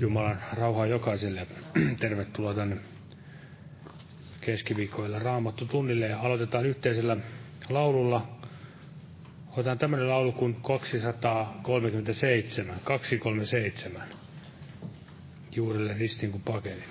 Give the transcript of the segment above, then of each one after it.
Jumalan rauhaa jokaiselle. Tervetuloa tänne keskiviikkoilla raamattu tunnille ja aloitetaan yhteisellä laululla. Otetaan tämmöinen laulu kuin 237, 237. Juurelle ristin kuin pakenin.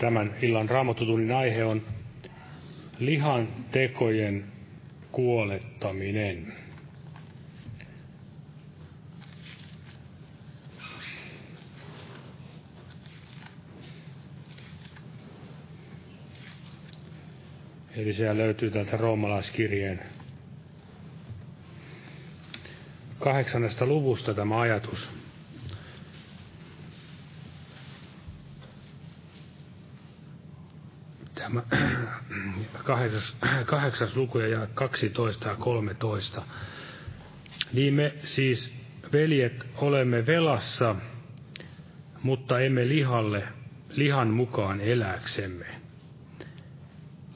Tämän illan raamatutunnin aihe on lihan tekojen kuolettaminen. Eli siellä löytyy täältä roomalaiskirjeen kahdeksannesta luvusta tämä ajatus. kahdeksas, kahdeksas luku ja 12 ja 13. Niin me siis, veljet, olemme velassa, mutta emme lihalle, lihan mukaan eläksemme.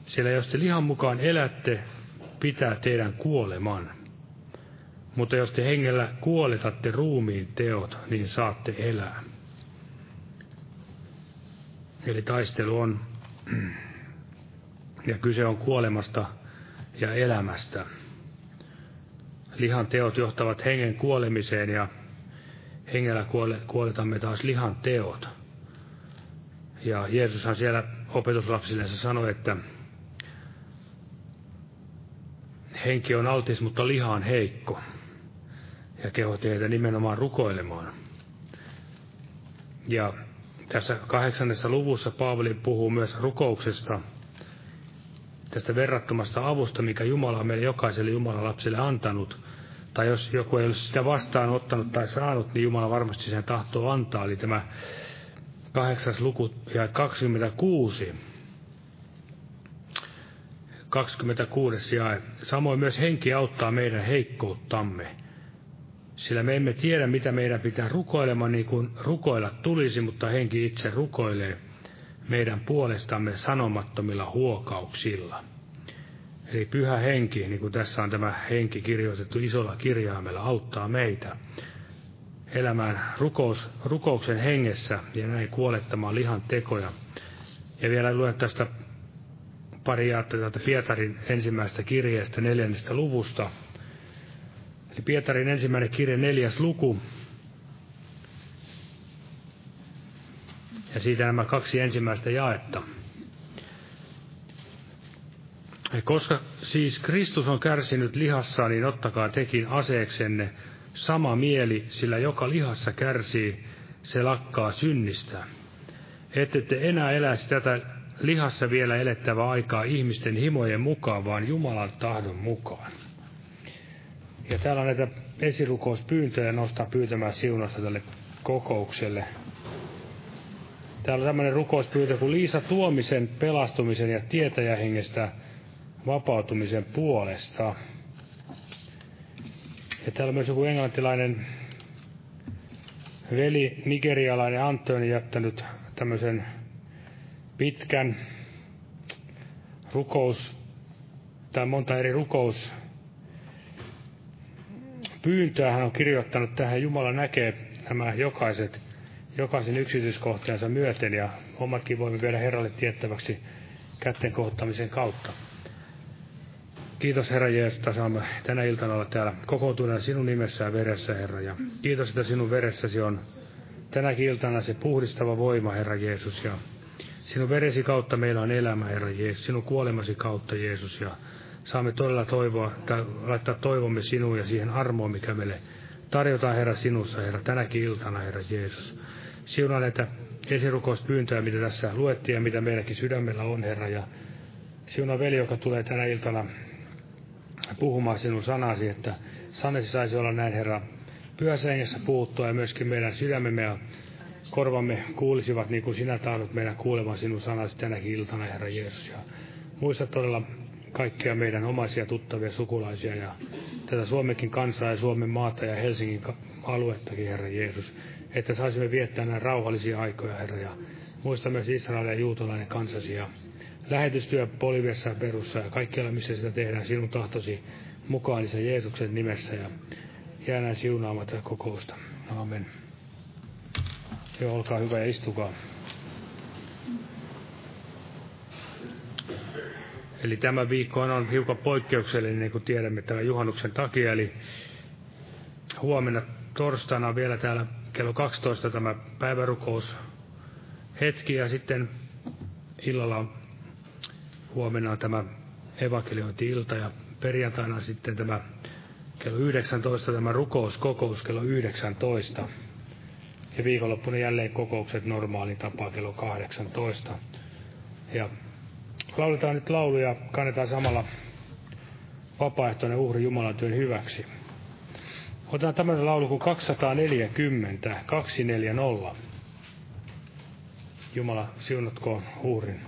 Sillä jos te lihan mukaan elätte, pitää teidän kuoleman. Mutta jos te hengellä kuoletatte ruumiin teot, niin saatte elää. Eli taistelu on, ja kyse on kuolemasta ja elämästä. Lihan teot johtavat hengen kuolemiseen ja hengellä kuoletamme taas lihan teot. Ja Jeesushan siellä opetuslapsillensa sanoi, että henki on altis, mutta liha on heikko. Ja kehotti heitä nimenomaan rukoilemaan. Ja tässä kahdeksannessa luvussa Paavali puhuu myös rukouksesta, tästä verrattomasta avusta, mikä Jumala on meille jokaiselle Jumalan lapselle antanut. Tai jos joku ei ole sitä vastaan ottanut tai saanut, niin Jumala varmasti sen tahtoo antaa. Eli tämä kahdeksas luku ja 26 26. jae. Samoin myös henki auttaa meidän heikkouttamme. Sillä me emme tiedä, mitä meidän pitää rukoilemaan niin kuin rukoilla tulisi, mutta henki itse rukoilee meidän puolestamme sanomattomilla huokauksilla. Eli pyhä henki, niin kuin tässä on tämä henki kirjoitettu isolla kirjaimella, auttaa meitä elämään rukous, rukouksen hengessä ja näin kuolettamaan lihan tekoja. Ja vielä luen tästä pari täältä Pietarin ensimmäistä kirjeestä neljännestä luvusta. Eli Pietarin ensimmäinen kirje neljäs luku. Ja siitä nämä kaksi ensimmäistä jaetta. Ja koska siis Kristus on kärsinyt lihassa, niin ottakaa tekin aseeksenne sama mieli, sillä joka lihassa kärsii, se lakkaa synnistä. Ette te enää eläisi tätä lihassa vielä elettävä aikaa ihmisten himojen mukaan, vaan Jumalan tahdon mukaan. Ja täällä on näitä esirukouspyyntöjä nostaa pyytämään siunasta tälle kokoukselle. Täällä on tämmöinen rukouspyyntö kuin Liisa Tuomisen pelastumisen ja tietäjähengestä vapautumisen puolesta. Ja täällä on myös joku englantilainen veli, nigerialainen Antoni jättänyt tämmöisen pitkän rukous, tai monta eri rukous pyyntöä hän on kirjoittanut tähän. Jumala näkee nämä jokaiset, jokaisen yksityiskohtaansa myöten ja omatkin voimme viedä Herralle tiettäväksi kätten kohottamisen kautta. Kiitos Herra Jeesus, että saamme tänä iltana olla täällä kokoontuneena sinun nimessä ja veressä, Herra. Ja kiitos, että sinun veressäsi on tänäkin iltana se puhdistava voima, Herra Jeesus. Ja Sinun veresi kautta meillä on elämä, Herra Jeesus. Sinun kuolemasi kautta, Jeesus. Ja saamme todella toivoa, tai laittaa toivomme sinuun ja siihen armoon, mikä meille tarjotaan, Herra, sinussa, Herra, tänäkin iltana, Herra Jeesus. Siunaa näitä esirukouspyyntöjä, mitä tässä luettiin ja mitä meilläkin sydämellä on, Herra. Ja siunaa veli, joka tulee tänä iltana puhumaan sinun sanasi, että sanesi saisi olla näin, Herra, pyhässä hengessä puuttua ja myöskin meidän sydämemme ja korvamme kuulisivat niin kuin sinä tahdot meidän kuulevan sinun sanasi tänäkin iltana, Herra Jeesus. Ja muista todella kaikkia meidän omaisia tuttavia sukulaisia ja tätä Suomenkin kansaa ja Suomen maata ja Helsingin aluettakin, Herra Jeesus. Että saisimme viettää näin rauhallisia aikoja, Herra. Ja muista myös Israel ja juutalainen kansasi ja lähetystyö Poliviassa ja Perussa ja kaikkialla, missä sitä tehdään sinun tahtosi mukaan, Jeesuksen nimessä ja jää näin siunaamatta kokousta. Amen. Joo, olkaa hyvä ja istukaa. Eli tämä viikko on hiukan poikkeuksellinen, niin kuin tiedämme, tämän juhannuksen takia. Eli huomenna torstaina vielä täällä kello 12 tämä päivärukous hetki ja sitten illalla huomenna on tämä evankeliointi-ilta ja perjantaina sitten tämä kello 19 tämä rukouskokous kello 19. Ja viikonloppuna jälleen kokoukset normaali tapaa kello 18. Ja lauletaan nyt laulu ja kannetaan samalla vapaaehtoinen uhri Jumalan työn hyväksi. Otetaan tämmöinen laulu kuin 240, 240. Jumala siunatkoon uhrin.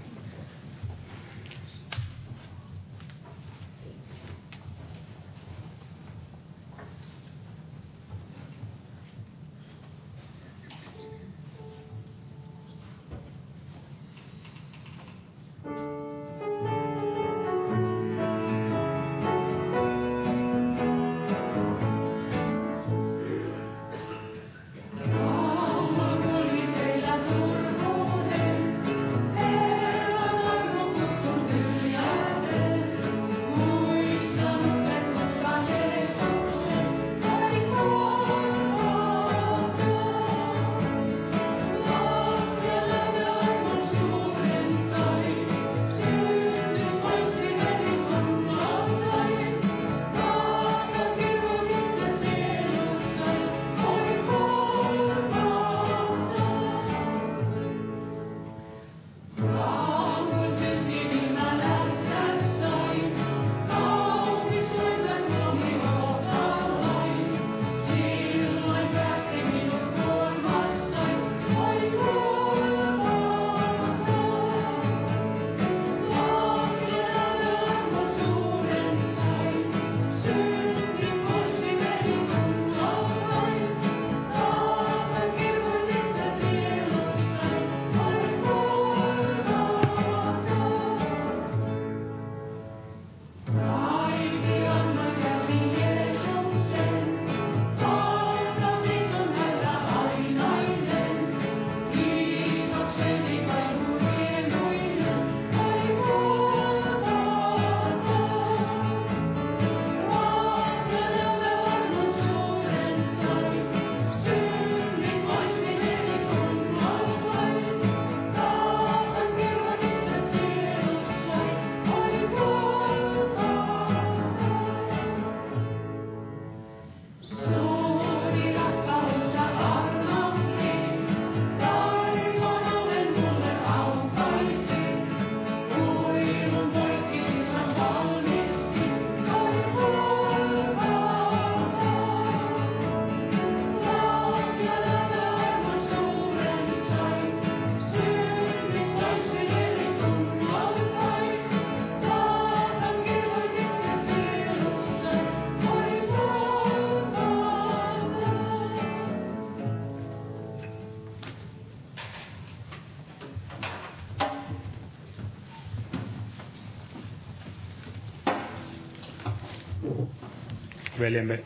Veljemme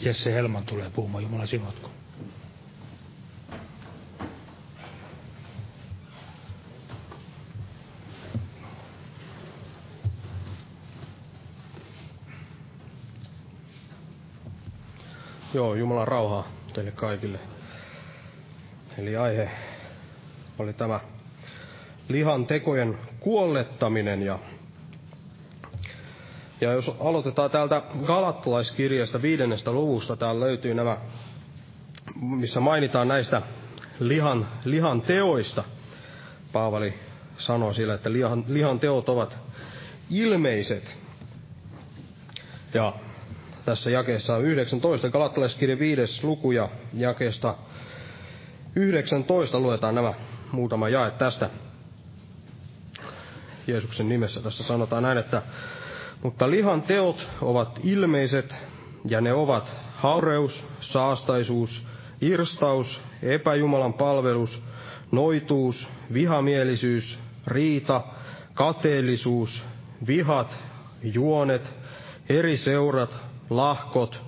Jesse Helman tulee puhumaan. Jumala sinutko. Joo, Jumalan rauhaa teille kaikille. Eli aihe oli tämä lihan tekojen kuollettaminen ja ja jos aloitetaan täältä Galattalaiskirjasta viidennestä luvusta, täällä löytyy nämä, missä mainitaan näistä lihan, lihan teoista. Paavali sanoo sillä, että lihan, lihan teot ovat ilmeiset. Ja tässä jakeessa on 19, Galattalaiskirja viides luku ja jakeesta 19 luetaan nämä muutama jae tästä. Jeesuksen nimessä tässä sanotaan näin, että mutta lihan teot ovat ilmeiset, ja ne ovat haureus, saastaisuus, irstaus, epäjumalan palvelus, noituus, vihamielisyys, riita, kateellisuus, vihat, juonet, eri seurat, lahkot,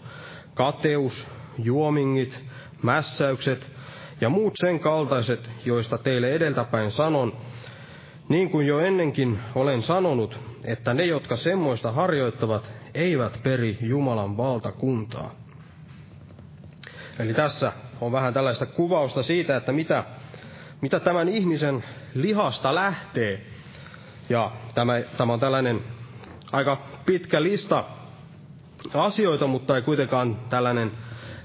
kateus, juomingit, mässäykset ja muut sen kaltaiset, joista teille edeltäpäin sanon, niin kuin jo ennenkin olen sanonut, että ne, jotka semmoista harjoittavat, eivät peri Jumalan valtakuntaa. Eli tässä on vähän tällaista kuvausta siitä, että mitä mitä tämän ihmisen lihasta lähtee. Ja tämä, tämä on tällainen aika pitkä lista asioita, mutta ei kuitenkaan tällainen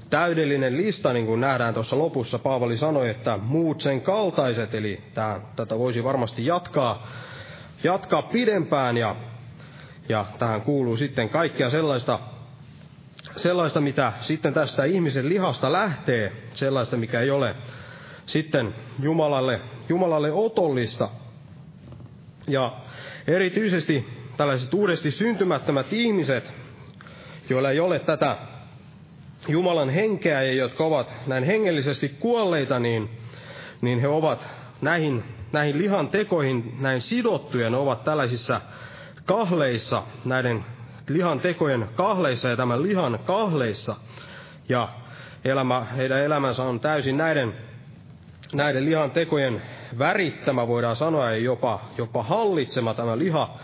täydellinen lista, niin kuin nähdään tuossa lopussa. Paavali sanoi, että muut sen kaltaiset, eli tämä, tätä voisi varmasti jatkaa, jatkaa pidempään, ja, ja tähän kuuluu sitten kaikkea sellaista, sellaista, mitä sitten tästä ihmisen lihasta lähtee, sellaista, mikä ei ole sitten Jumalalle, Jumalalle otollista. Ja erityisesti tällaiset uudesti syntymättömät ihmiset, joilla ei ole tätä Jumalan henkeä ja jotka ovat näin hengellisesti kuolleita, niin, niin he ovat näihin, näihin lihan tekoihin näin sidottuja. Ne ovat tällaisissa kahleissa, näiden lihan tekojen kahleissa ja tämän lihan kahleissa. Ja elämä, heidän elämänsä on täysin näiden, näiden lihan tekojen värittämä, voidaan sanoa, ja jopa, jopa hallitsema tämä liha,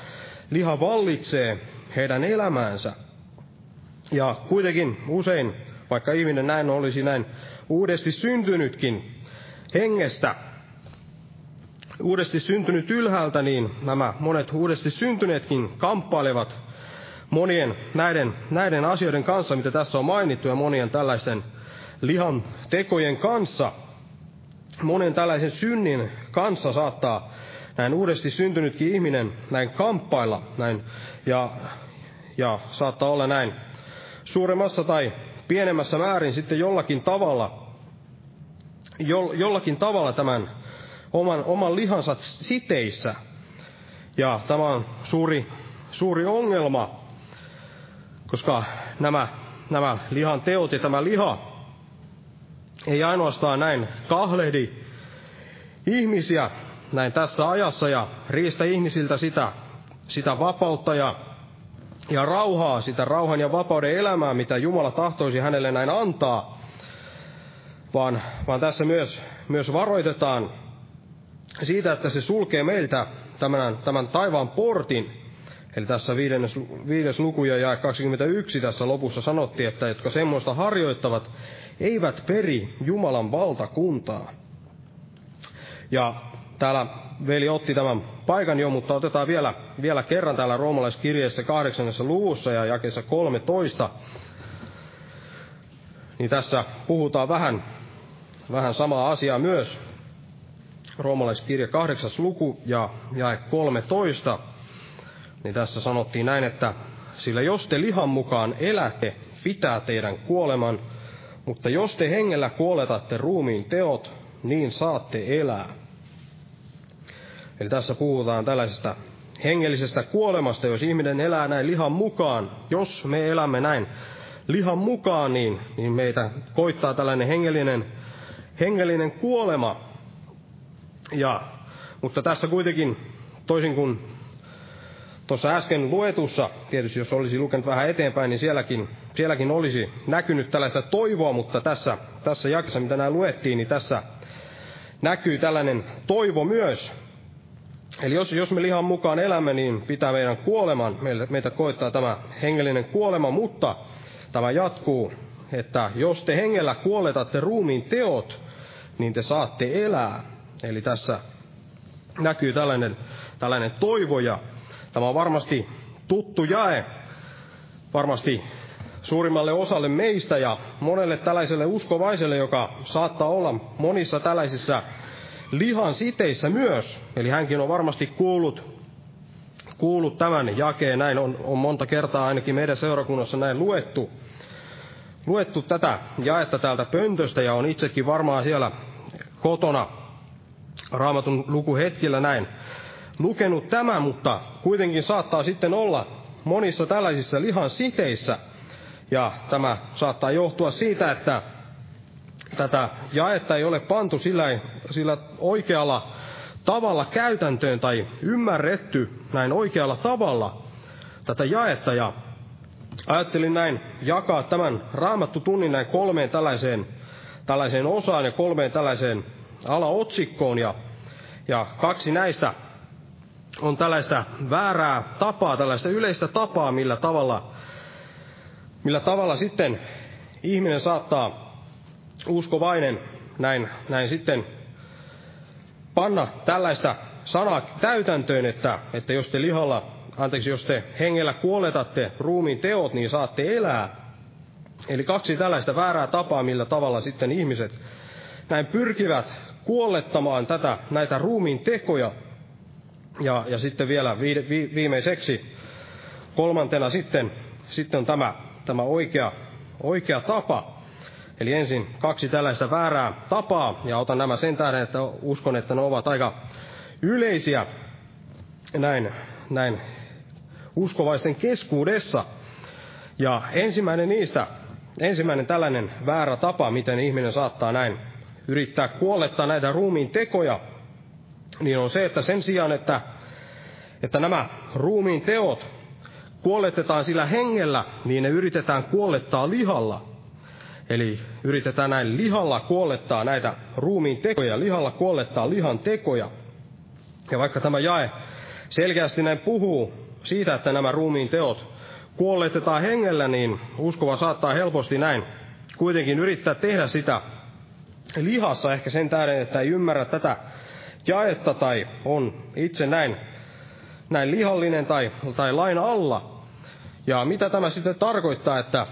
liha vallitsee heidän elämäänsä. Ja kuitenkin usein, vaikka ihminen näin olisi näin uudesti syntynytkin hengestä, uudesti syntynyt ylhäältä, niin nämä monet uudesti syntyneetkin kamppailevat monien näiden, näiden asioiden kanssa, mitä tässä on mainittu, ja monien tällaisten lihan tekojen kanssa, monen tällaisen synnin kanssa saattaa näin uudesti syntynytkin ihminen näin kamppailla, näin, ja, ja saattaa olla näin suuremmassa tai pienemmässä määrin sitten jollakin tavalla, jo, jollakin tavalla tämän oman, oman lihansa siteissä. Ja tämä on suuri, suuri ongelma, koska nämä, nämä lihan teot ja tämä liha ei ainoastaan näin kahlehdi ihmisiä näin tässä ajassa ja riistä ihmisiltä sitä, sitä vapautta ja ja rauhaa, sitä rauhan ja vapauden elämää, mitä Jumala tahtoisi hänelle näin antaa, vaan, vaan tässä myös, myös varoitetaan siitä, että se sulkee meiltä tämän, tämän taivaan portin. Eli tässä viides, viides luku ja 21 tässä lopussa sanottiin, että jotka semmoista harjoittavat, eivät peri Jumalan valtakuntaa. Ja täällä veli otti tämän paikan jo, mutta otetaan vielä, vielä kerran täällä roomalaiskirjeessä kahdeksannessa luvussa ja jakeessa 13. Niin tässä puhutaan vähän, vähän samaa asiaa myös. Roomalaiskirja kahdeksas luku ja jae 13. Niin tässä sanottiin näin, että sillä jos te lihan mukaan elätte, pitää teidän kuoleman, mutta jos te hengellä kuoletatte ruumiin teot, niin saatte elää. Eli tässä puhutaan tällaisesta hengellisestä kuolemasta, jos ihminen elää näin lihan mukaan. Jos me elämme näin lihan mukaan, niin, niin meitä koittaa tällainen hengellinen, hengellinen kuolema. Ja, mutta tässä kuitenkin, toisin kuin tuossa äsken luetussa, tietysti jos olisi lukenut vähän eteenpäin, niin sielläkin, sielläkin olisi näkynyt tällaista toivoa, mutta tässä, tässä jakessa, mitä nämä luettiin, niin tässä näkyy tällainen toivo myös, Eli jos, jos me lihan mukaan elämme, niin pitää meidän kuoleman, meitä koittaa tämä hengellinen kuolema, mutta tämä jatkuu, että jos te hengellä kuoletatte ruumiin teot, niin te saatte elää. Eli tässä näkyy tällainen, tällainen toivo ja tämä on varmasti tuttu jae, varmasti suurimmalle osalle meistä ja monelle tällaiselle uskovaiselle, joka saattaa olla monissa tällaisissa lihan siteissä myös. Eli hänkin on varmasti kuullut, kuullut tämän jakeen. Näin on, on monta kertaa ainakin meidän seurakunnassa näin luettu, luettu tätä jaetta täältä pöntöstä ja on itsekin varmaan siellä kotona raamatun lukuhetkillä näin lukenut tämän, mutta kuitenkin saattaa sitten olla monissa tällaisissa lihan siteissä. Ja tämä saattaa johtua siitä, että tätä jaetta ei ole pantu sillä, sillä oikealla tavalla käytäntöön tai ymmärretty näin oikealla tavalla tätä jaetta. Ja ajattelin näin jakaa tämän raamattu tunnin näin kolmeen tällaiseen, tällaiseen osaan ja kolmeen tällaiseen alaotsikkoon. Ja, ja kaksi näistä on tällaista väärää tapaa, tällaista yleistä tapaa, millä tavalla, millä tavalla sitten ihminen saattaa uskovainen näin, näin sitten panna tällaista sanaa täytäntöön, että, että jos te lihalla, anteeksi, jos te hengellä kuoletatte ruumiin teot, niin saatte elää. Eli kaksi tällaista väärää tapaa, millä tavalla sitten ihmiset näin pyrkivät kuollettamaan tätä, näitä ruumiin tekoja. Ja, ja sitten vielä vi, vi, viimeiseksi, kolmantena sitten, sitten on tämä, tämä oikea, oikea tapa. Eli ensin kaksi tällaista väärää tapaa, ja otan nämä sen tähden, että uskon, että ne ovat aika yleisiä näin, näin uskovaisten keskuudessa. Ja ensimmäinen niistä, ensimmäinen tällainen väärä tapa, miten ihminen saattaa näin yrittää kuollettaa näitä ruumiin tekoja, niin on se, että sen sijaan, että, että nämä ruumiin teot kuolletetaan sillä hengellä, niin ne yritetään kuollettaa lihalla. Eli yritetään näin lihalla kuollettaa näitä ruumiin tekoja, lihalla kuollettaa lihan tekoja. Ja vaikka tämä jae selkeästi näin puhuu siitä, että nämä ruumiin teot kuolletetaan hengellä, niin uskova saattaa helposti näin kuitenkin yrittää tehdä sitä lihassa ehkä sen tähden, että ei ymmärrä tätä jaetta tai on itse näin, näin lihallinen tai, tai lain alla. Ja mitä tämä sitten tarkoittaa, että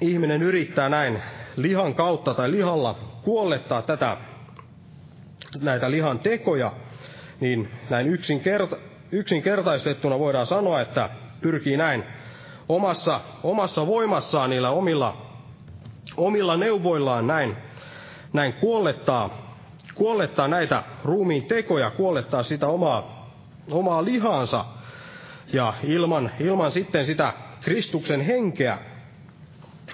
ihminen yrittää näin lihan kautta tai lihalla kuollettaa tätä, näitä lihan tekoja, niin näin yksinkerta, yksinkertaistettuna voidaan sanoa, että pyrkii näin omassa, omassa voimassaan niillä omilla, omilla neuvoillaan näin näin kuollettaa, kuollettaa näitä ruumiin tekoja, kuollettaa sitä omaa, omaa lihaansa ja ilman, ilman sitten sitä Kristuksen henkeä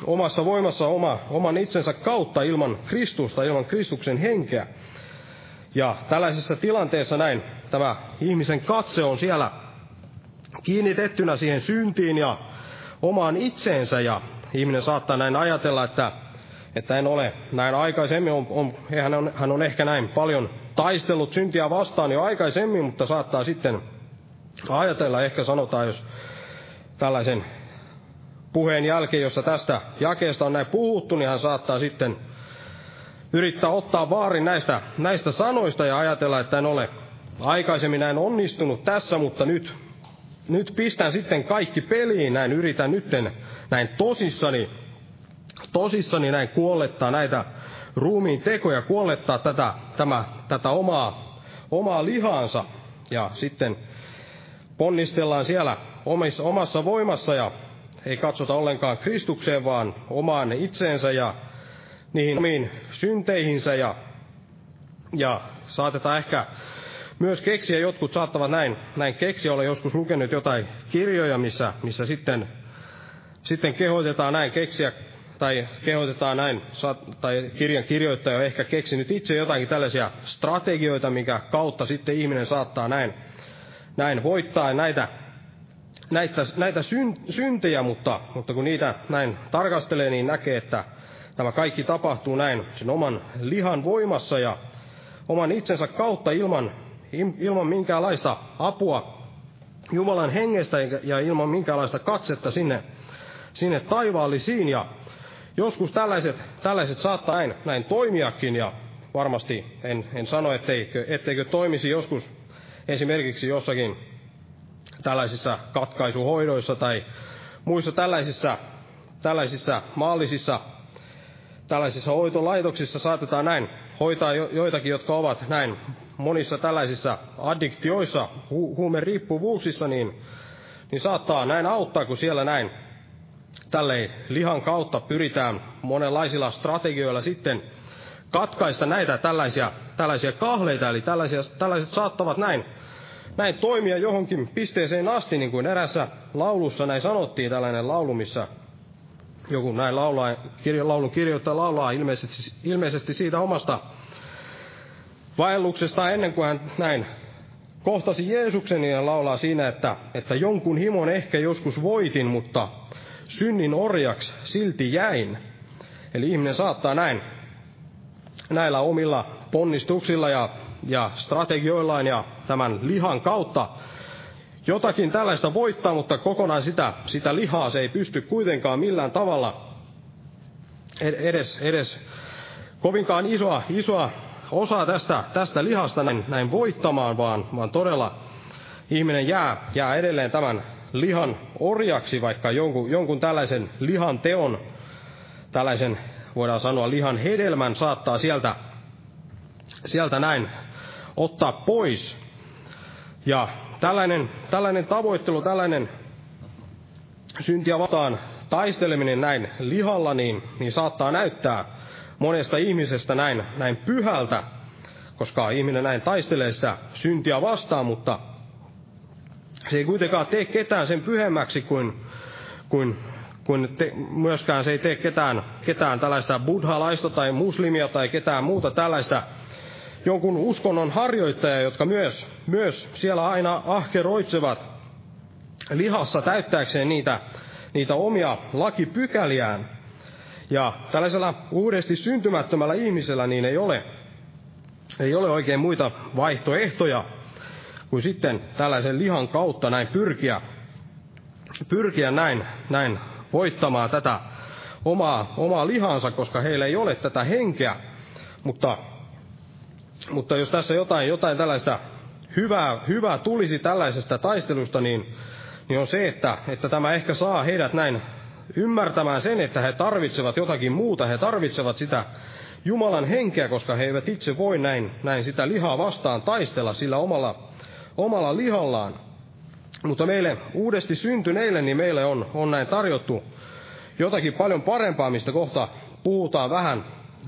omassa voimassa oma, oman itsensä kautta ilman Kristusta, ilman Kristuksen henkeä. Ja tällaisessa tilanteessa näin tämä ihmisen katse on siellä kiinnitettynä siihen syntiin ja omaan itseensä ja ihminen saattaa näin ajatella, että että en ole. Näin aikaisemmin, on, on, hän, on, hän on ehkä näin paljon taistellut syntiä vastaan jo aikaisemmin, mutta saattaa sitten ajatella, ehkä sanotaan, jos tällaisen puheen jälkeen, jossa tästä jakeesta on näin puhuttu, niin hän saattaa sitten yrittää ottaa vaarin näistä, näistä sanoista ja ajatella, että en ole. Aikaisemmin näin onnistunut tässä, mutta nyt, nyt pistän sitten kaikki peliin, näin yritän nytten näin tosissani tosissani näin kuollettaa näitä ruumiin tekoja, kuollettaa tätä, tämä, tätä omaa, omaa lihaansa. Ja sitten ponnistellaan siellä omissa, omassa voimassa ja ei katsota ollenkaan Kristukseen, vaan omaan itseensä ja niihin omiin synteihinsä. Ja, ja saatetaan ehkä myös keksiä, jotkut saattavat näin, näin keksiä, olen joskus lukenut jotain kirjoja, missä, missä sitten, sitten kehoitetaan näin keksiä tai kehotetaan näin, tai kirjan kirjoittaja on ehkä keksinyt itse jotakin tällaisia strategioita, minkä kautta sitten ihminen saattaa näin, näin voittaa näitä, näitä, näitä syntejä, mutta, mutta kun niitä näin tarkastelee, niin näkee, että tämä kaikki tapahtuu näin sen oman lihan voimassa ja oman itsensä kautta ilman, ilman minkäänlaista apua Jumalan hengestä ja ilman minkäänlaista katsetta sinne, sinne taivaallisiin. Ja Joskus tällaiset, tällaiset saattaa näin, näin toimiakin ja varmasti en, en sano, etteikö, etteikö toimisi joskus esimerkiksi jossakin tällaisissa katkaisuhoidoissa tai muissa tällaisissa, tällaisissa maallisissa, tällaisissa hoitolaitoksissa saatetaan näin hoitaa jo, joitakin, jotka ovat näin monissa tällaisissa addiktioissa, hu, huumeriippuvuuksissa, niin, niin saattaa näin auttaa, kun siellä näin tälle lihan kautta pyritään monenlaisilla strategioilla sitten katkaista näitä tällaisia, tällaisia kahleita, eli tällaisia, tällaiset saattavat näin, näin toimia johonkin pisteeseen asti, niin kuin erässä laulussa näin sanottiin, tällainen laulu, missä joku näin laulaa, kirjo, laulun kirjoittaja laulaa ilmeisesti, ilmeisesti siitä omasta vaelluksesta ennen kuin hän näin kohtasi Jeesuksen, niin hän laulaa siinä, että, että jonkun himon ehkä joskus voitin, mutta synnin orjaksi silti jäin. Eli ihminen saattaa näin näillä omilla ponnistuksilla ja, ja strategioillaan ja tämän lihan kautta jotakin tällaista voittaa, mutta kokonaan sitä, sitä lihaa se ei pysty kuitenkaan millään tavalla edes, edes kovinkaan isoa, isoa osaa tästä, tästä lihasta näin, näin voittamaan, vaan, vaan todella ihminen jää, jää edelleen tämän lihan orjaksi, vaikka jonkun, jonkun tällaisen lihan teon, tällaisen voidaan sanoa lihan hedelmän saattaa sieltä, sieltä näin ottaa pois. Ja tällainen, tällainen tavoittelu, tällainen syntiä vastaan taisteleminen näin lihalla, niin, niin saattaa näyttää monesta ihmisestä näin, näin pyhältä, koska ihminen näin taistelee sitä syntiä vastaan, mutta se ei kuitenkaan tee ketään sen pyhemmäksi kuin, kuin, kuin te, myöskään se ei tee ketään, ketään tällaista buddhalaista tai muslimia tai ketään muuta tällaista jonkun uskonnon harjoittajaa, jotka myös, myös siellä aina ahkeroitsevat lihassa täyttääkseen niitä, niitä omia lakipykäliään. Ja tällaisella uudesti syntymättömällä ihmisellä niin ei ole, ei ole oikein muita vaihtoehtoja kuin sitten tällaisen lihan kautta näin pyrkiä, pyrkiä näin, näin voittamaan tätä omaa, omaa lihansa, koska heillä ei ole tätä henkeä. Mutta, mutta jos tässä jotain, jotain tällaista hyvää, hyvää tulisi tällaisesta taistelusta, niin, niin on se, että, että tämä ehkä saa heidät näin ymmärtämään sen, että he tarvitsevat jotakin muuta, he tarvitsevat sitä Jumalan henkeä, koska he eivät itse voi näin, näin sitä lihaa vastaan taistella sillä omalla, omalla lihallaan. Mutta meille uudesti syntyneille, niin meille on, on näin tarjottu jotakin paljon parempaa, mistä kohta puhutaan vähän,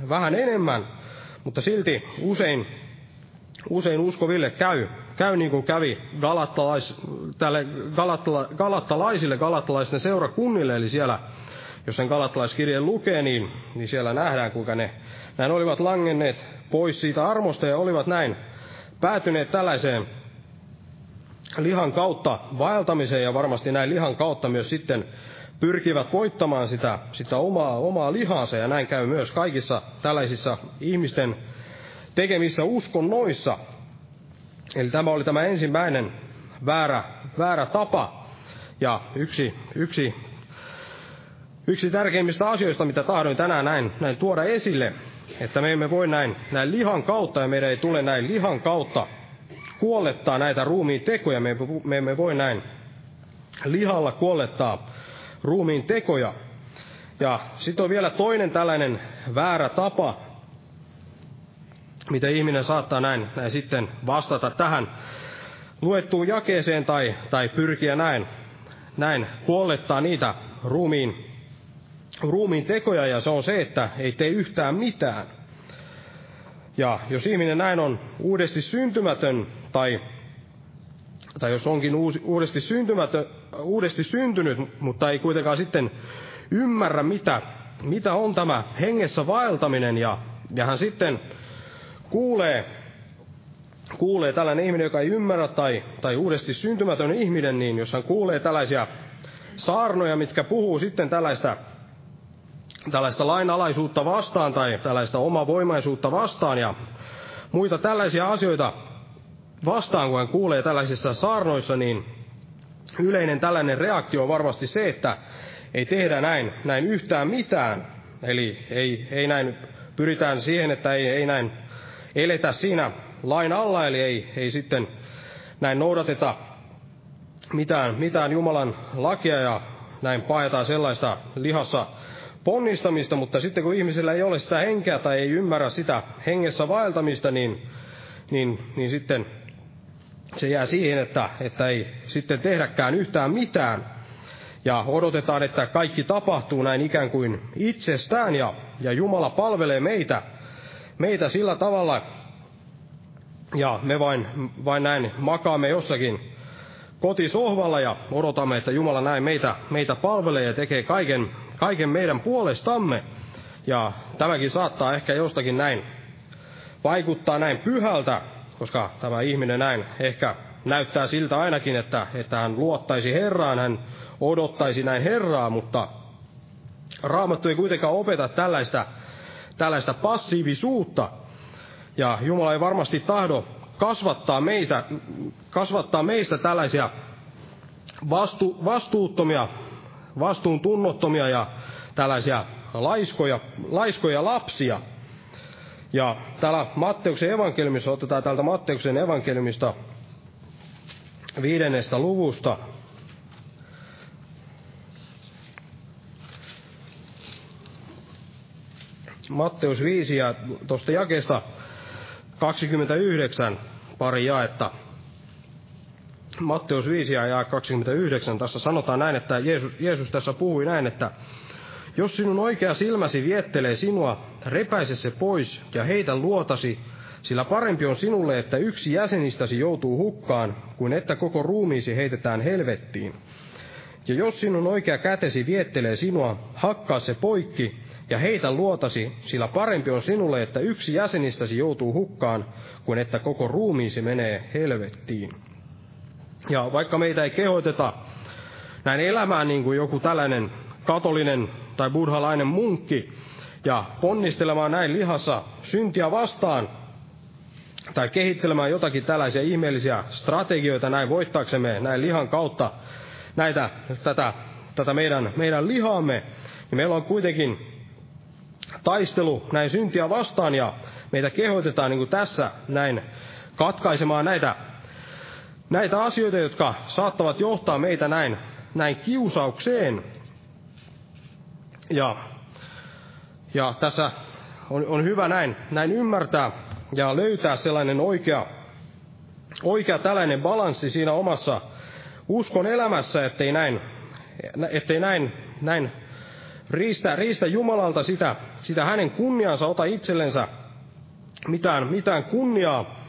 vähän enemmän, mutta silti usein, usein uskoville käy, käy niin kuin kävi galattalais, tälle galattala, galattalaisille, galattalaisten seurakunnille, eli siellä, jos sen galattalaiskirjeen lukee, niin, niin siellä nähdään, kuinka ne näin olivat langenneet pois siitä armosta ja olivat näin päätyneet tällaiseen lihan kautta vaeltamiseen ja varmasti näin lihan kautta myös sitten pyrkivät voittamaan sitä, sitä omaa, omaa lihansa ja näin käy myös kaikissa tällaisissa ihmisten tekemissä uskonnoissa. Eli tämä oli tämä ensimmäinen väärä, väärä tapa ja yksi, yksi, yksi tärkeimmistä asioista, mitä tahdoin tänään näin, näin tuoda esille, että me emme voi näin, näin lihan kautta ja meidän ei tule näin lihan kautta kuollettaa näitä ruumiin tekoja. Me, me emme voi näin lihalla kuollettaa ruumiin tekoja. Ja sitten on vielä toinen tällainen väärä tapa, mitä ihminen saattaa näin, näin sitten vastata tähän luettuun jakeeseen tai, tai pyrkiä näin, näin kuollettaa niitä ruumiin, ruumiin tekoja, ja se on se, että ei tee yhtään mitään. Ja jos ihminen näin on uudesti syntymätön, tai, tai jos onkin uusi, uudesti, syntymätön, uudesti syntynyt, mutta ei kuitenkaan sitten ymmärrä, mitä, mitä on tämä hengessä vaeltaminen, ja, ja hän sitten kuulee, kuulee tällainen ihminen, joka ei ymmärrä, tai, tai uudesti syntymätön ihminen, niin jos hän kuulee tällaisia saarnoja, mitkä puhuu sitten tällaista, tällaista lainalaisuutta vastaan tai tällaista omavoimaisuutta vastaan ja muita tällaisia asioita vastaan, kun hän kuulee tällaisissa saarnoissa, niin yleinen tällainen reaktio on varmasti se, että ei tehdä näin, näin yhtään mitään. Eli ei, ei näin, pyritään siihen, että ei, ei näin eletä siinä lain alla, eli ei, ei sitten näin noudateta mitään, mitään Jumalan lakia ja näin paetaan sellaista lihassa ponnistamista, mutta sitten kun ihmisellä ei ole sitä henkeä tai ei ymmärrä sitä hengessä vaeltamista, niin, niin, niin sitten se jää siihen, että, että ei sitten tehdäkään yhtään mitään. Ja odotetaan, että kaikki tapahtuu näin ikään kuin itsestään ja, ja Jumala palvelee meitä, meitä sillä tavalla, ja me vain, vain näin makaamme jossakin kotisohvalla ja odotamme, että Jumala näin meitä, meitä palvelee ja tekee kaiken, kaiken meidän puolestamme. Ja tämäkin saattaa ehkä jostakin näin vaikuttaa näin pyhältä, koska tämä ihminen näin ehkä näyttää siltä ainakin, että, että hän luottaisi Herraan, hän odottaisi näin Herraa, mutta Raamattu ei kuitenkaan opeta tällaista, tällaista passiivisuutta. Ja Jumala ei varmasti tahdo kasvattaa meistä, kasvattaa meistä tällaisia vastu, vastuuttomia, vastuuntunnottomia ja tällaisia laiskoja, laiskoja lapsia. Ja täällä Matteuksen evankeliumissa, otetaan täältä Matteuksen evankeliumista viidennestä luvusta. Matteus 5 ja tuosta jakeesta 29 pari jaetta. Matteus 5 ja 29, tässä sanotaan näin, että Jeesus, Jeesus tässä puhui näin, että jos sinun oikea silmäsi viettelee sinua, repäise se pois ja heitä luotasi, sillä parempi on sinulle, että yksi jäsenistäsi joutuu hukkaan, kuin että koko ruumiisi heitetään helvettiin. Ja jos sinun oikea kätesi viettelee sinua, hakkaa se poikki ja heitä luotasi, sillä parempi on sinulle, että yksi jäsenistäsi joutuu hukkaan, kuin että koko ruumiisi menee helvettiin. Ja vaikka meitä ei kehoiteta näin elämään niin kuin joku tällainen katolinen tai buddhalainen munkki, ja ponnistelemaan näin lihassa syntiä vastaan, tai kehittelemään jotakin tällaisia ihmeellisiä strategioita näin voittaaksemme näin lihan kautta näitä, tätä, tätä meidän, meidän lihaamme, niin meillä on kuitenkin taistelu näin syntiä vastaan, ja meitä kehoitetaan niin kuin tässä näin katkaisemaan näitä, näitä asioita, jotka saattavat johtaa meitä näin, näin kiusaukseen. Ja, ja tässä on, on hyvä näin, näin ymmärtää ja löytää sellainen oikea, oikea tällainen balanssi siinä omassa uskon elämässä, ettei näin, ettei näin, näin riistä, riistä Jumalalta sitä, sitä hänen kunniansa, ota itsellensä mitään, mitään kunniaa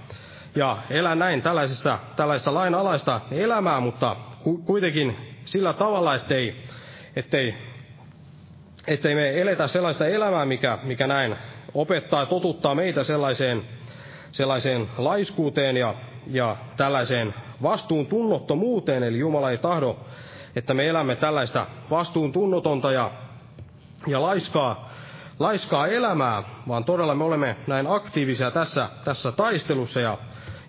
ja elä näin tällaisessa, tällaista lainalaista elämää, mutta kuitenkin sillä tavalla, ettei, ettei, ettei me eletä sellaista elämää, mikä, mikä näin opettaa ja totuttaa meitä sellaiseen, sellaiseen laiskuuteen ja, ja tällaiseen vastuuntunnottomuuteen, eli Jumala ei tahdo, että me elämme tällaista vastuuntunnotonta ja, ja laiskaa, laiskaa elämää, vaan todella me olemme näin aktiivisia tässä, tässä taistelussa ja,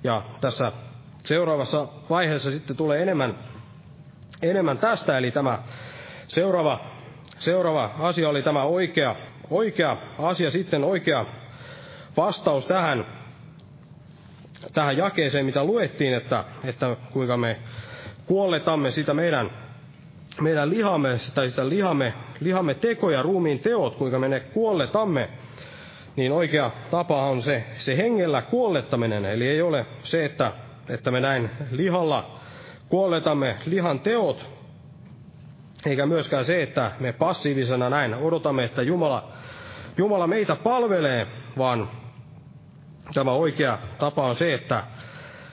ja tässä seuraavassa vaiheessa sitten tulee enemmän, enemmän tästä, eli tämä seuraava, seuraava asia oli tämä oikea, oikea asia sitten, oikea vastaus tähän, tähän jakeeseen, mitä luettiin, että, että kuinka me kuolletamme sitä meidän, meidän lihamme, tai sitä lihamme, lihamme tekoja, ruumiin teot, kuinka me ne kuolletamme, niin oikea tapa on se, se hengellä kuollettaminen. Eli ei ole se, että, että me näin lihalla kuolletamme lihan teot, eikä myöskään se, että me passiivisena näin odotamme, että Jumala, Jumala meitä palvelee, vaan tämä oikea tapa on se, että,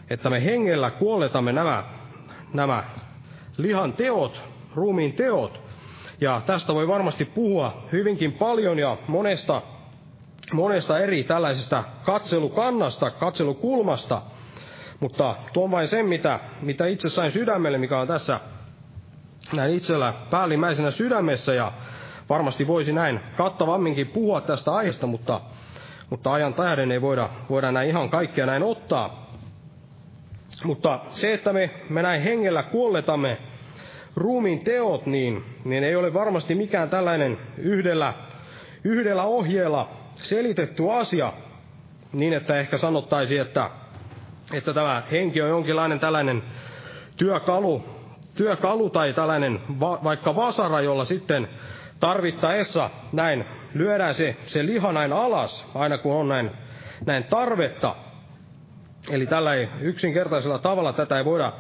että me hengellä kuolletamme nämä, nämä lihan teot, ruumiin teot. Ja tästä voi varmasti puhua hyvinkin paljon ja monesta, monesta eri tällaisesta katselukannasta, katselukulmasta. Mutta tuon vain sen, mitä, mitä itse sain sydämelle, mikä on tässä näin itsellä päällimmäisenä sydämessä ja varmasti voisi näin kattavamminkin puhua tästä aiheesta, mutta, mutta ajan tähden ei voida, voida näin ihan kaikkea näin ottaa. Mutta se, että me, me näin hengellä kuolletamme ruumiin teot, niin, niin ei ole varmasti mikään tällainen yhdellä, yhdellä ohjeella selitetty asia, niin että ehkä sanottaisiin, että, että tämä henki on jonkinlainen tällainen työkalu, työkalu tai tällainen va, vaikka vasara, jolla sitten tarvittaessa näin lyödään se, se liha näin alas, aina kun on näin, näin tarvetta. Eli tällä ei yksinkertaisella tavalla tätä ei voida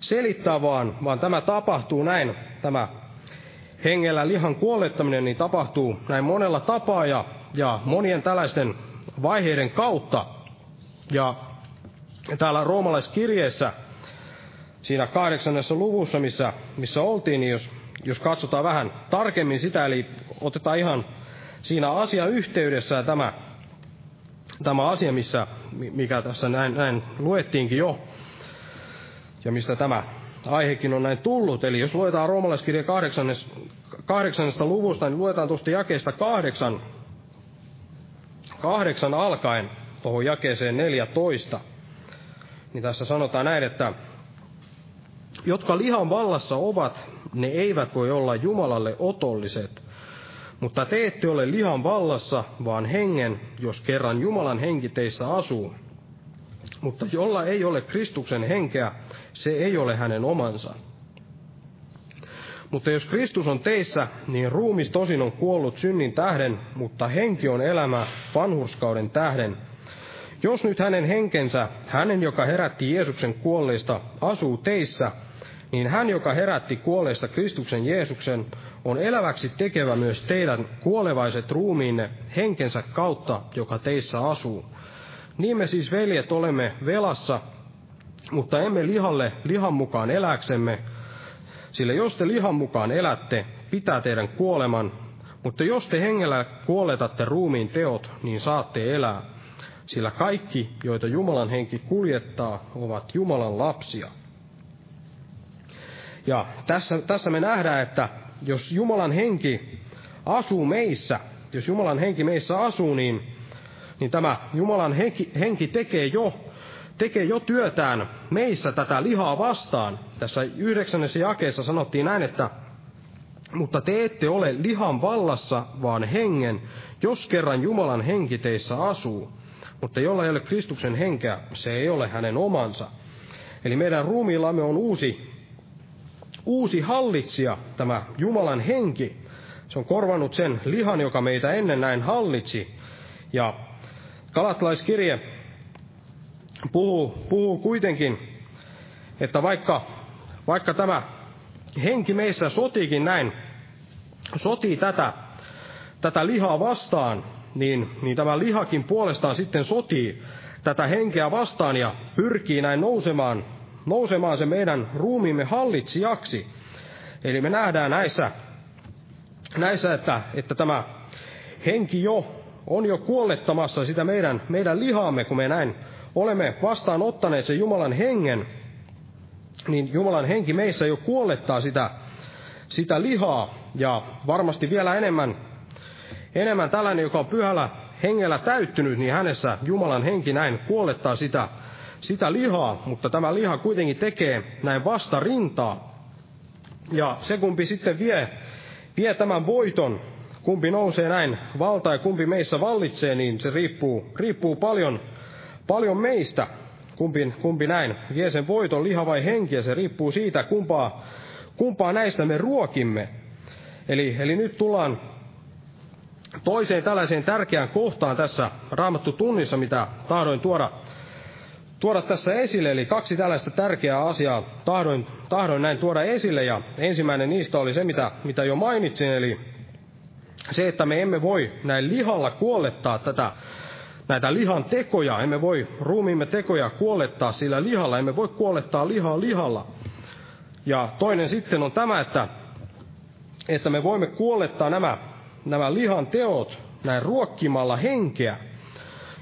selittää, vaan, vaan tämä tapahtuu näin, tämä hengellä lihan kuollettaminen, niin tapahtuu näin monella tapaa ja, ja monien tällaisten vaiheiden kautta. Ja täällä roomalaiskirjeessä, siinä kahdeksannessa luvussa, missä, missä oltiin, niin jos jos katsotaan vähän tarkemmin sitä, eli otetaan ihan siinä asian yhteydessä tämä, tämä asia, missä, mikä tässä näin, näin luettiinkin jo, ja mistä tämä aihekin on näin tullut. Eli jos luetaan roomalaiskirja kahdeksannesta luvusta, niin luetaan tuosta jakeesta kahdeksan, kahdeksan alkaen tuohon jakeeseen 14. Niin tässä sanotaan näin, että jotka lihan vallassa ovat, ne eivät voi olla Jumalalle otolliset. Mutta te ette ole lihan vallassa, vaan hengen, jos kerran Jumalan henki teissä asuu. Mutta jolla ei ole Kristuksen henkeä, se ei ole hänen omansa. Mutta jos Kristus on teissä, niin ruumis tosin on kuollut synnin tähden, mutta henki on elämä vanhurskauden tähden. Jos nyt hänen henkensä, hänen joka herätti Jeesuksen kuolleista, asuu teissä, niin hän, joka herätti kuolleista Kristuksen Jeesuksen, on eläväksi tekevä myös teidän kuolevaiset ruumiinne henkensä kautta, joka teissä asuu. Niin me siis, veljet, olemme velassa, mutta emme lihalle lihan mukaan eläksemme, sillä jos te lihan mukaan elätte, pitää teidän kuoleman, mutta jos te hengellä kuoletatte ruumiin teot, niin saatte elää. Sillä kaikki, joita Jumalan henki kuljettaa, ovat Jumalan lapsia. Ja tässä, tässä me nähdään, että jos Jumalan henki asuu meissä, jos Jumalan henki meissä asuu, niin, niin tämä Jumalan henki, henki tekee jo tekee jo työtään meissä tätä lihaa vastaan. Tässä yhdeksännessä jakeessa sanottiin näin, että mutta te ette ole lihan vallassa, vaan hengen, jos kerran Jumalan henki teissä asuu. Mutta jolla ei ole Kristuksen henkeä, se ei ole hänen omansa. Eli meidän ruumiillamme on uusi, uusi hallitsija, tämä Jumalan henki. Se on korvannut sen lihan, joka meitä ennen näin hallitsi. Ja Galatalaiskirje puhuu, puhuu kuitenkin, että vaikka, vaikka tämä henki meissä sotiikin näin, sotii tätä, tätä lihaa vastaan, niin, niin tämä lihakin puolestaan sitten sotii tätä henkeä vastaan ja pyrkii näin nousemaan, nousemaan se meidän ruumiimme hallitsijaksi. Eli me nähdään näissä, näissä että, että tämä henki jo on jo kuollettamassa sitä meidän, meidän lihaamme, kun me näin olemme vastaanottaneet sen Jumalan hengen, niin Jumalan henki meissä jo kuollettaa sitä, sitä lihaa, ja varmasti vielä enemmän, enemmän tällainen, joka on pyhällä hengellä täyttynyt, niin hänessä Jumalan henki näin kuollettaa sitä, sitä lihaa, mutta tämä liha kuitenkin tekee näin vastarintaa. Ja se kumpi sitten vie, vie tämän voiton, kumpi nousee näin valta ja kumpi meissä vallitsee, niin se riippuu, riippuu paljon Paljon meistä, kumpi, kumpi näin, vie sen voiton, liha vai henki, ja se riippuu siitä, kumpaa, kumpaa näistä me ruokimme. Eli, eli nyt tullaan toiseen tällaiseen tärkeään kohtaan tässä raamattu tunnissa, mitä tahdoin tuoda, tuoda tässä esille. Eli kaksi tällaista tärkeää asiaa tahdoin, tahdoin näin tuoda esille. Ja ensimmäinen niistä oli se, mitä, mitä jo mainitsin, eli se, että me emme voi näin lihalla kuollettaa tätä näitä lihan tekoja. Emme voi ruumiimme tekoja kuolettaa sillä lihalla, emme voi kuolettaa lihaa lihalla. Ja toinen sitten on tämä, että, että me voimme kuolettaa nämä, nämä lihan teot näin ruokkimalla henkeä.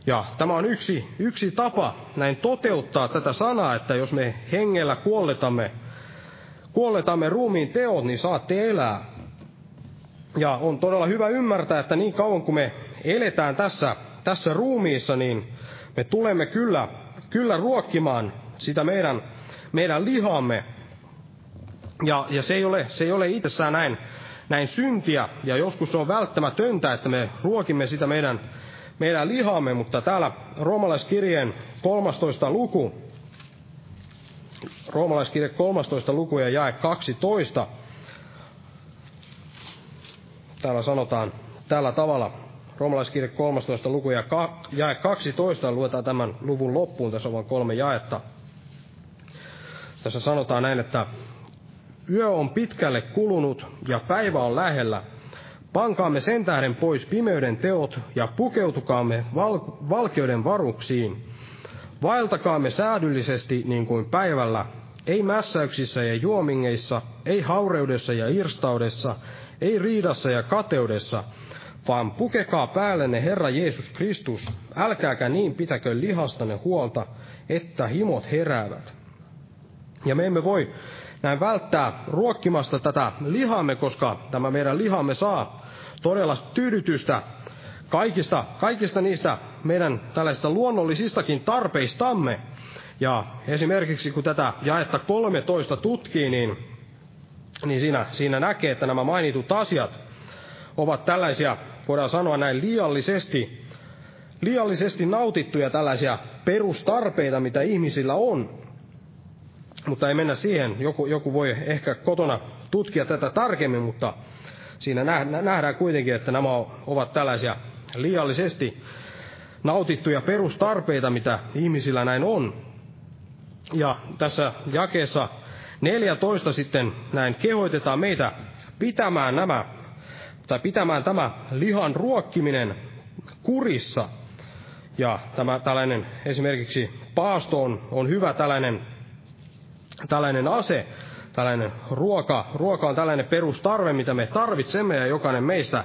Ja tämä on yksi, yksi tapa näin toteuttaa tätä sanaa, että jos me hengellä kuolletamme, kuolletamme ruumiin teot, niin saatte elää. Ja on todella hyvä ymmärtää, että niin kauan kuin me eletään tässä tässä ruumiissa, niin me tulemme kyllä, kyllä ruokkimaan sitä meidän, meidän lihamme. Ja, ja se, ei ole, se ei ole itsessään näin, näin syntiä, ja joskus se on välttämätöntä, että me ruokimme sitä meidän, meidän lihamme, mutta täällä roomalaiskirjeen 13. luku, roomalaiskirje 13. luku ja jae 12, täällä sanotaan tällä tavalla, Roomalaiskirje 13 luku ja jae 12, luetaan tämän luvun loppuun, tässä on vain kolme jaetta. Tässä sanotaan näin, että yö on pitkälle kulunut ja päivä on lähellä. Pankaamme sen tähden pois pimeyden teot ja pukeutukaamme val- valkeuden varuksiin. Vaeltakaamme säädyllisesti niin kuin päivällä, ei mässäyksissä ja juomingeissa, ei haureudessa ja irstaudessa, ei riidassa ja kateudessa – vaan pukekaa päällenne Herra Jeesus Kristus, älkääkä niin pitäkö lihastanne huolta, että himot heräävät. Ja me emme voi näin välttää ruokkimasta tätä lihamme, koska tämä meidän lihamme saa todella tyydytystä kaikista, kaikista niistä meidän tällaisista luonnollisistakin tarpeistamme. Ja esimerkiksi kun tätä jaetta 13 tutkii, niin, niin siinä, siinä näkee, että nämä mainitut asiat ovat tällaisia, voidaan sanoa näin liiallisesti, liiallisesti nautittuja tällaisia perustarpeita, mitä ihmisillä on. Mutta ei mennä siihen. Joku, joku voi ehkä kotona tutkia tätä tarkemmin, mutta siinä nähdään kuitenkin, että nämä ovat tällaisia liiallisesti nautittuja perustarpeita, mitä ihmisillä näin on. Ja tässä jakeessa 14 sitten näin kehoitetaan meitä pitämään nämä, tai pitämään tämä lihan ruokkiminen kurissa. Ja tämä tällainen esimerkiksi paasto on, on hyvä tällainen, tällainen ase, tällainen ruoka. Ruoka on tällainen perustarve, mitä me tarvitsemme ja jokainen meistä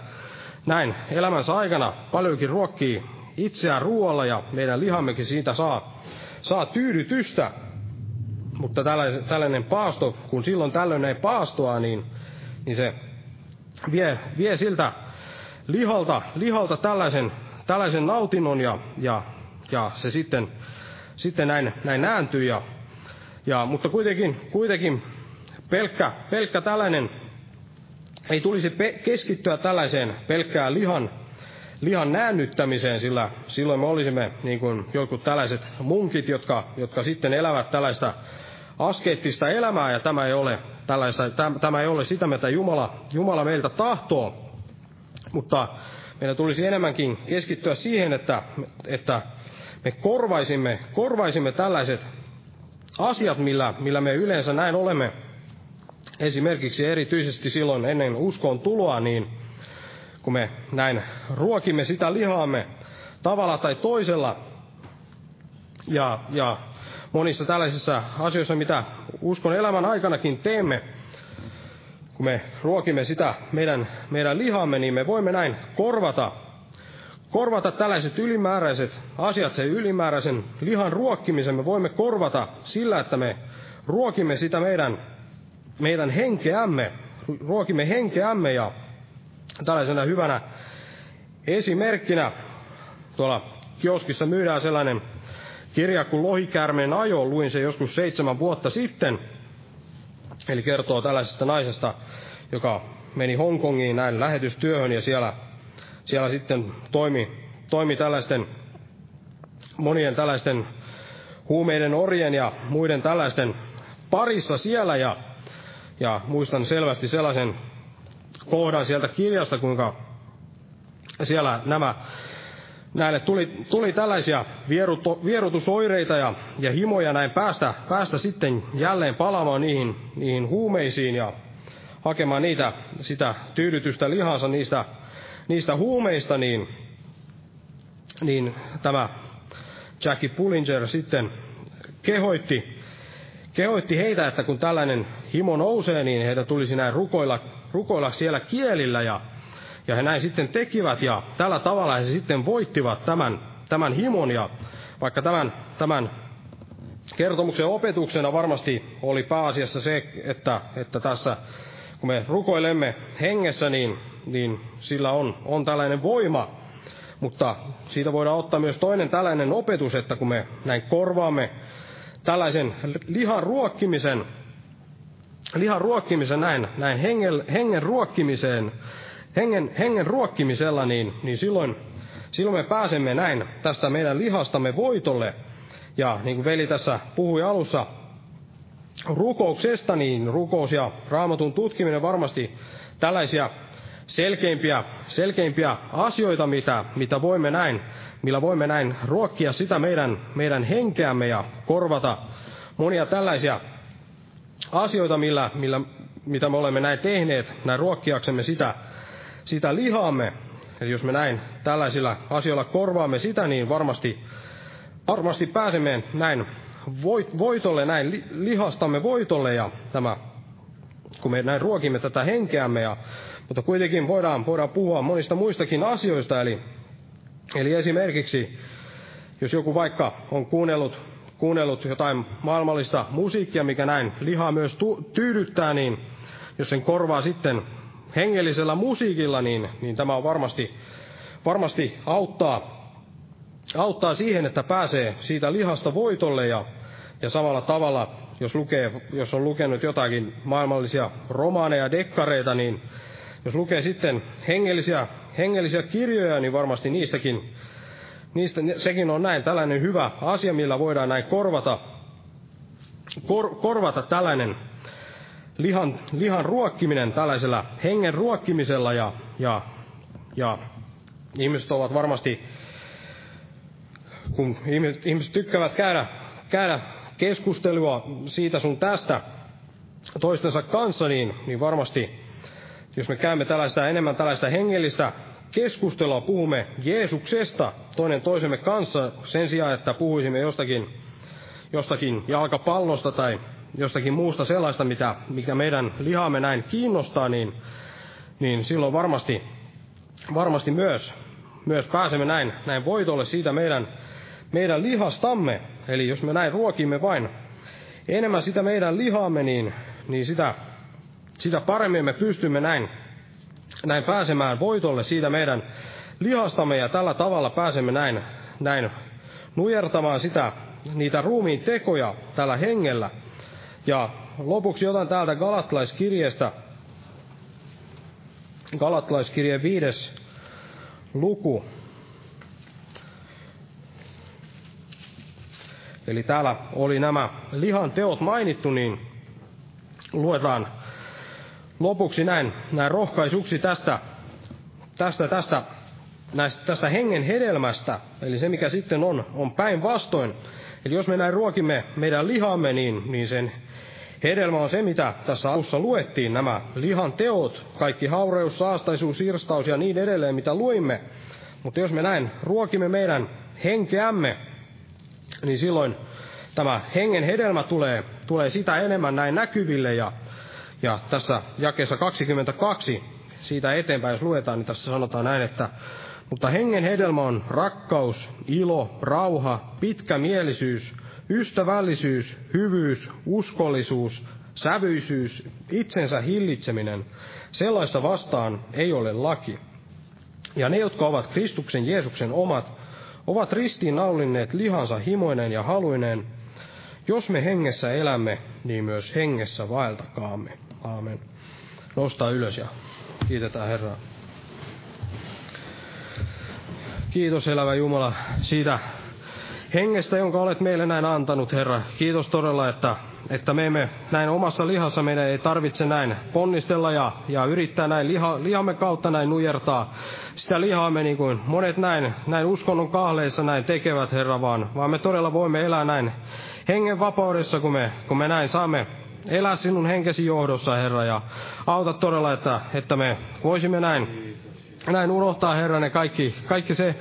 näin elämänsä aikana paljonkin ruokkii itseään ruoalla ja meidän lihammekin siitä saa, saa tyydytystä. Mutta tällainen, tällainen paasto, kun silloin tällöin ei paastoa, niin, niin se vie, vie siltä lihalta, lihalta tällaisen, tällaisen nautinnon ja, ja, ja se sitten, sitten näin, näin nääntyy. Ja, ja, mutta kuitenkin, kuitenkin pelkkä, pelkkä tällainen, ei tulisi pe- keskittyä tällaiseen pelkkään lihan, lihan näännyttämiseen, sillä silloin me olisimme niin kuin jotkut tällaiset munkit, jotka, jotka sitten elävät tällaista askeettista elämää, ja tämä ei ole, tällaista, tämä ei ole sitä, mitä Jumala, Jumala meiltä tahtoo. Mutta meidän tulisi enemmänkin keskittyä siihen, että, että me korvaisimme, korvaisimme tällaiset asiat, millä, millä me yleensä näin olemme esimerkiksi erityisesti silloin ennen uskon tuloa, niin kun me näin ruokimme sitä lihaamme tavalla tai toisella, ja, ja monissa tällaisissa asioissa, mitä uskon elämän aikanakin teemme, kun me ruokimme sitä meidän, meidän lihamme, niin me voimme näin korvata, korvata tällaiset ylimääräiset asiat, sen ylimääräisen lihan ruokkimisen me voimme korvata sillä, että me ruokimme sitä meidän, meidän henkeämme, ruokimme henkeämme ja tällaisena hyvänä esimerkkinä tuolla kioskissa myydään sellainen kirja kuin Lohikärmeen ajo, luin se joskus seitsemän vuotta sitten. Eli kertoo tällaisesta naisesta, joka meni Hongkongiin näin lähetystyöhön ja siellä, siellä sitten toimi, toimi tällaisten monien tällaisten huumeiden orjen ja muiden tällaisten parissa siellä ja, ja muistan selvästi sellaisen kohdan sieltä kirjasta, kuinka siellä nämä, näille tuli, tuli tällaisia vieruto, vierutusoireita ja, ja himoja näin päästä, päästä sitten jälleen palaamaan niihin, niihin huumeisiin ja hakemaan niitä, sitä tyydytystä lihansa niistä, niistä huumeista, niin, niin tämä Jackie Pullinger sitten kehoitti, kehoitti heitä, että kun tällainen himo nousee, niin heitä tulisi näin rukoilla rukoilla siellä kielillä. Ja, ja he näin sitten tekivät ja tällä tavalla he sitten voittivat tämän, tämän himon. Ja vaikka tämän, tämän kertomuksen opetuksena varmasti oli pääasiassa se, että, että tässä kun me rukoilemme hengessä, niin, niin sillä on, on tällainen voima, mutta siitä voidaan ottaa myös toinen tällainen opetus, että kun me näin korvaamme tällaisen lihan ruokkimisen lihan ruokkimisen näin, näin hengen, hengen ruokkimiseen, hengen, hengen ruokkimisella, niin, niin silloin, silloin me pääsemme näin tästä meidän lihastamme voitolle. Ja niin kuin veli tässä puhui alussa rukouksesta, niin rukous ja raamatun tutkiminen varmasti tällaisia selkeimpiä, selkeimpiä asioita, mitä, mitä voimme näin, millä voimme näin ruokkia sitä meidän, meidän henkeämme ja korvata monia tällaisia asioita, millä, millä, mitä me olemme näin tehneet, näin ruokkiaksemme sitä, sitä lihaamme. Eli jos me näin tällaisilla asioilla korvaamme sitä, niin varmasti, varmasti pääsemme näin voitolle, näin lihastamme voitolle ja tämä, kun me näin ruokimme tätä henkeämme. Ja, mutta kuitenkin voidaan, voidaan puhua monista muistakin asioista, eli, eli esimerkiksi jos joku vaikka on kuunnellut kuunnellut jotain maailmallista musiikkia, mikä näin lihaa myös tu- tyydyttää, niin jos sen korvaa sitten hengellisellä musiikilla, niin, niin tämä on varmasti, varmasti auttaa, auttaa siihen, että pääsee siitä lihasta voitolle. Ja, ja samalla tavalla, jos, lukee, jos on lukenut jotakin maailmallisia romaaneja, dekkareita, niin Jos lukee sitten hengellisiä, hengellisiä kirjoja, niin varmasti niistäkin, niistä, sekin on näin tällainen hyvä asia, millä voidaan näin korvata, kor, korvata tällainen lihan, lihan ruokkiminen tällaisella hengen ruokkimisella ja, ja, ja ihmiset ovat varmasti, kun ihmiset, ihmiset tykkäävät käydä, käydä keskustelua siitä sun tästä toistensa kanssa, niin, niin varmasti, jos me käymme tällaista enemmän tällaista hengellistä keskustelua, puhumme Jeesuksesta toinen toisemme kanssa sen sijaan, että puhuisimme jostakin, jostakin jalkapallosta tai jostakin muusta sellaista, mitä, mikä meidän lihaamme näin kiinnostaa, niin, niin silloin varmasti, varmasti myös, myös pääsemme näin, näin voitolle siitä meidän, meidän lihastamme. Eli jos me näin ruokimme vain enemmän sitä meidän lihaamme, niin, niin sitä, sitä paremmin me pystymme näin, näin pääsemään voitolle siitä meidän lihastamme ja tällä tavalla pääsemme näin, näin nujertamaan sitä, niitä ruumiin tekoja tällä hengellä. Ja lopuksi otan täältä Galattalaiskirjeestä, Galattalaiskirjeen viides luku. Eli täällä oli nämä lihan teot mainittu, niin luetaan lopuksi näin, näin rohkaisuksi tästä, tästä, tästä, näistä, tästä hengen hedelmästä, eli se mikä sitten on, on päinvastoin. Eli jos me näin ruokimme meidän lihamme, niin, niin sen Hedelmä on se, mitä tässä alussa luettiin, nämä lihan teot, kaikki haureus, saastaisuus, irstaus ja niin edelleen, mitä luimme. Mutta jos me näin ruokimme meidän henkeämme, niin silloin tämä hengen hedelmä tulee, tulee sitä enemmän näin näkyville. Ja, ja tässä jakeessa 22, siitä eteenpäin jos luetaan, niin tässä sanotaan näin, että mutta hengen hedelmä on rakkaus, ilo, rauha, pitkämielisyys, Ystävällisyys, hyvyys, uskollisuus, sävyisyys, itsensä hillitseminen, sellaista vastaan ei ole laki. Ja ne, jotka ovat Kristuksen Jeesuksen omat, ovat ristiin naulinneet lihansa himoinen ja haluinen. Jos me hengessä elämme, niin myös hengessä vaeltakaamme. Aamen. Nostaa ylös ja kiitetään Herraa. Kiitos elävä Jumala siitä hengestä, jonka olet meille näin antanut, Herra. Kiitos todella, että, että me emme näin omassa lihassa, meidän ei tarvitse näin ponnistella ja, ja yrittää näin liha, lihamme kautta näin nujertaa sitä lihaamme niin kuin monet näin, näin uskonnon kahleissa näin tekevät, Herra, vaan, vaan me todella voimme elää näin hengen vapaudessa, kun me, kun me näin saamme elää sinun henkesi johdossa, Herra, ja auta todella, että, että me voisimme näin, näin unohtaa, Herra, ne kaikki, kaikki se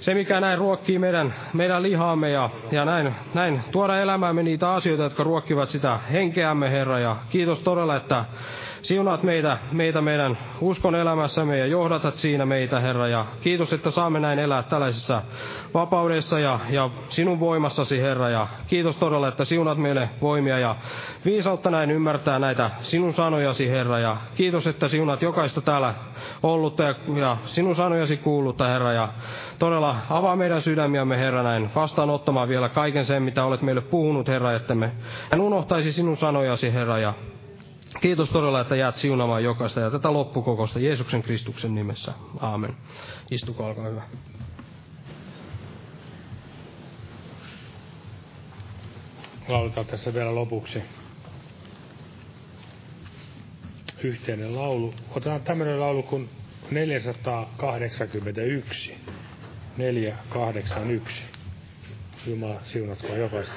se, mikä näin ruokkii meidän, meidän lihaamme ja, ja näin, näin tuoda elämäämme niitä asioita, jotka ruokkivat sitä henkeämme, Herra. Ja kiitos todella, että siunaat meitä, meitä meidän uskon elämässämme ja johdatat siinä meitä, Herra. Ja kiitos, että saamme näin elää tällaisessa vapaudessa ja, ja sinun voimassasi, Herra. Ja kiitos todella, että siunat meille voimia ja viisautta näin ymmärtää näitä sinun sanojasi, Herra. Ja kiitos, että siunat jokaista täällä ollutta ja, ja sinun sanojasi kuullutta, Herra. Ja todella avaa meidän sydämiämme, Herra, näin vastaanottamaan vielä kaiken sen, mitä olet meille puhunut, Herra, että me en unohtaisi sinun sanojasi, Herra. Ja Kiitos todella, että jäät siunaamaan jokaista ja tätä loppukokosta Jeesuksen Kristuksen nimessä. Aamen. Istuko, olkaa hyvä. Lauletaan tässä vielä lopuksi yhteinen laulu. Otetaan tämmöinen laulu kuin 481. 481. Jumala siunatkoon jokaista.